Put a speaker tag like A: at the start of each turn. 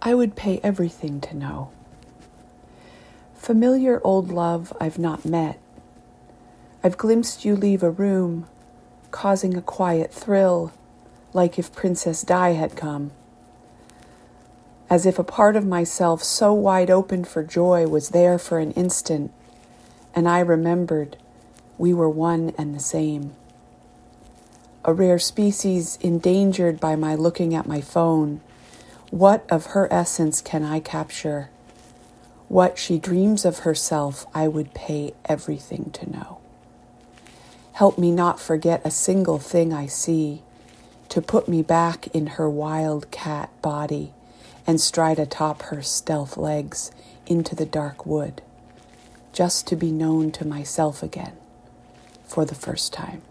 A: I would pay everything to know. Familiar old love I've not met. I've glimpsed you leave a room, causing a quiet thrill, like if Princess Di had come. As if a part of myself so wide open for joy was there for an instant, and I remembered we were one and the same. A rare species endangered by my looking at my phone. What of her essence can I capture? What she dreams of herself, I would pay everything to know. Help me not forget a single thing I see, to put me back in her wild cat body and stride atop her stealth legs into the dark wood, just to be known to myself again for the first time.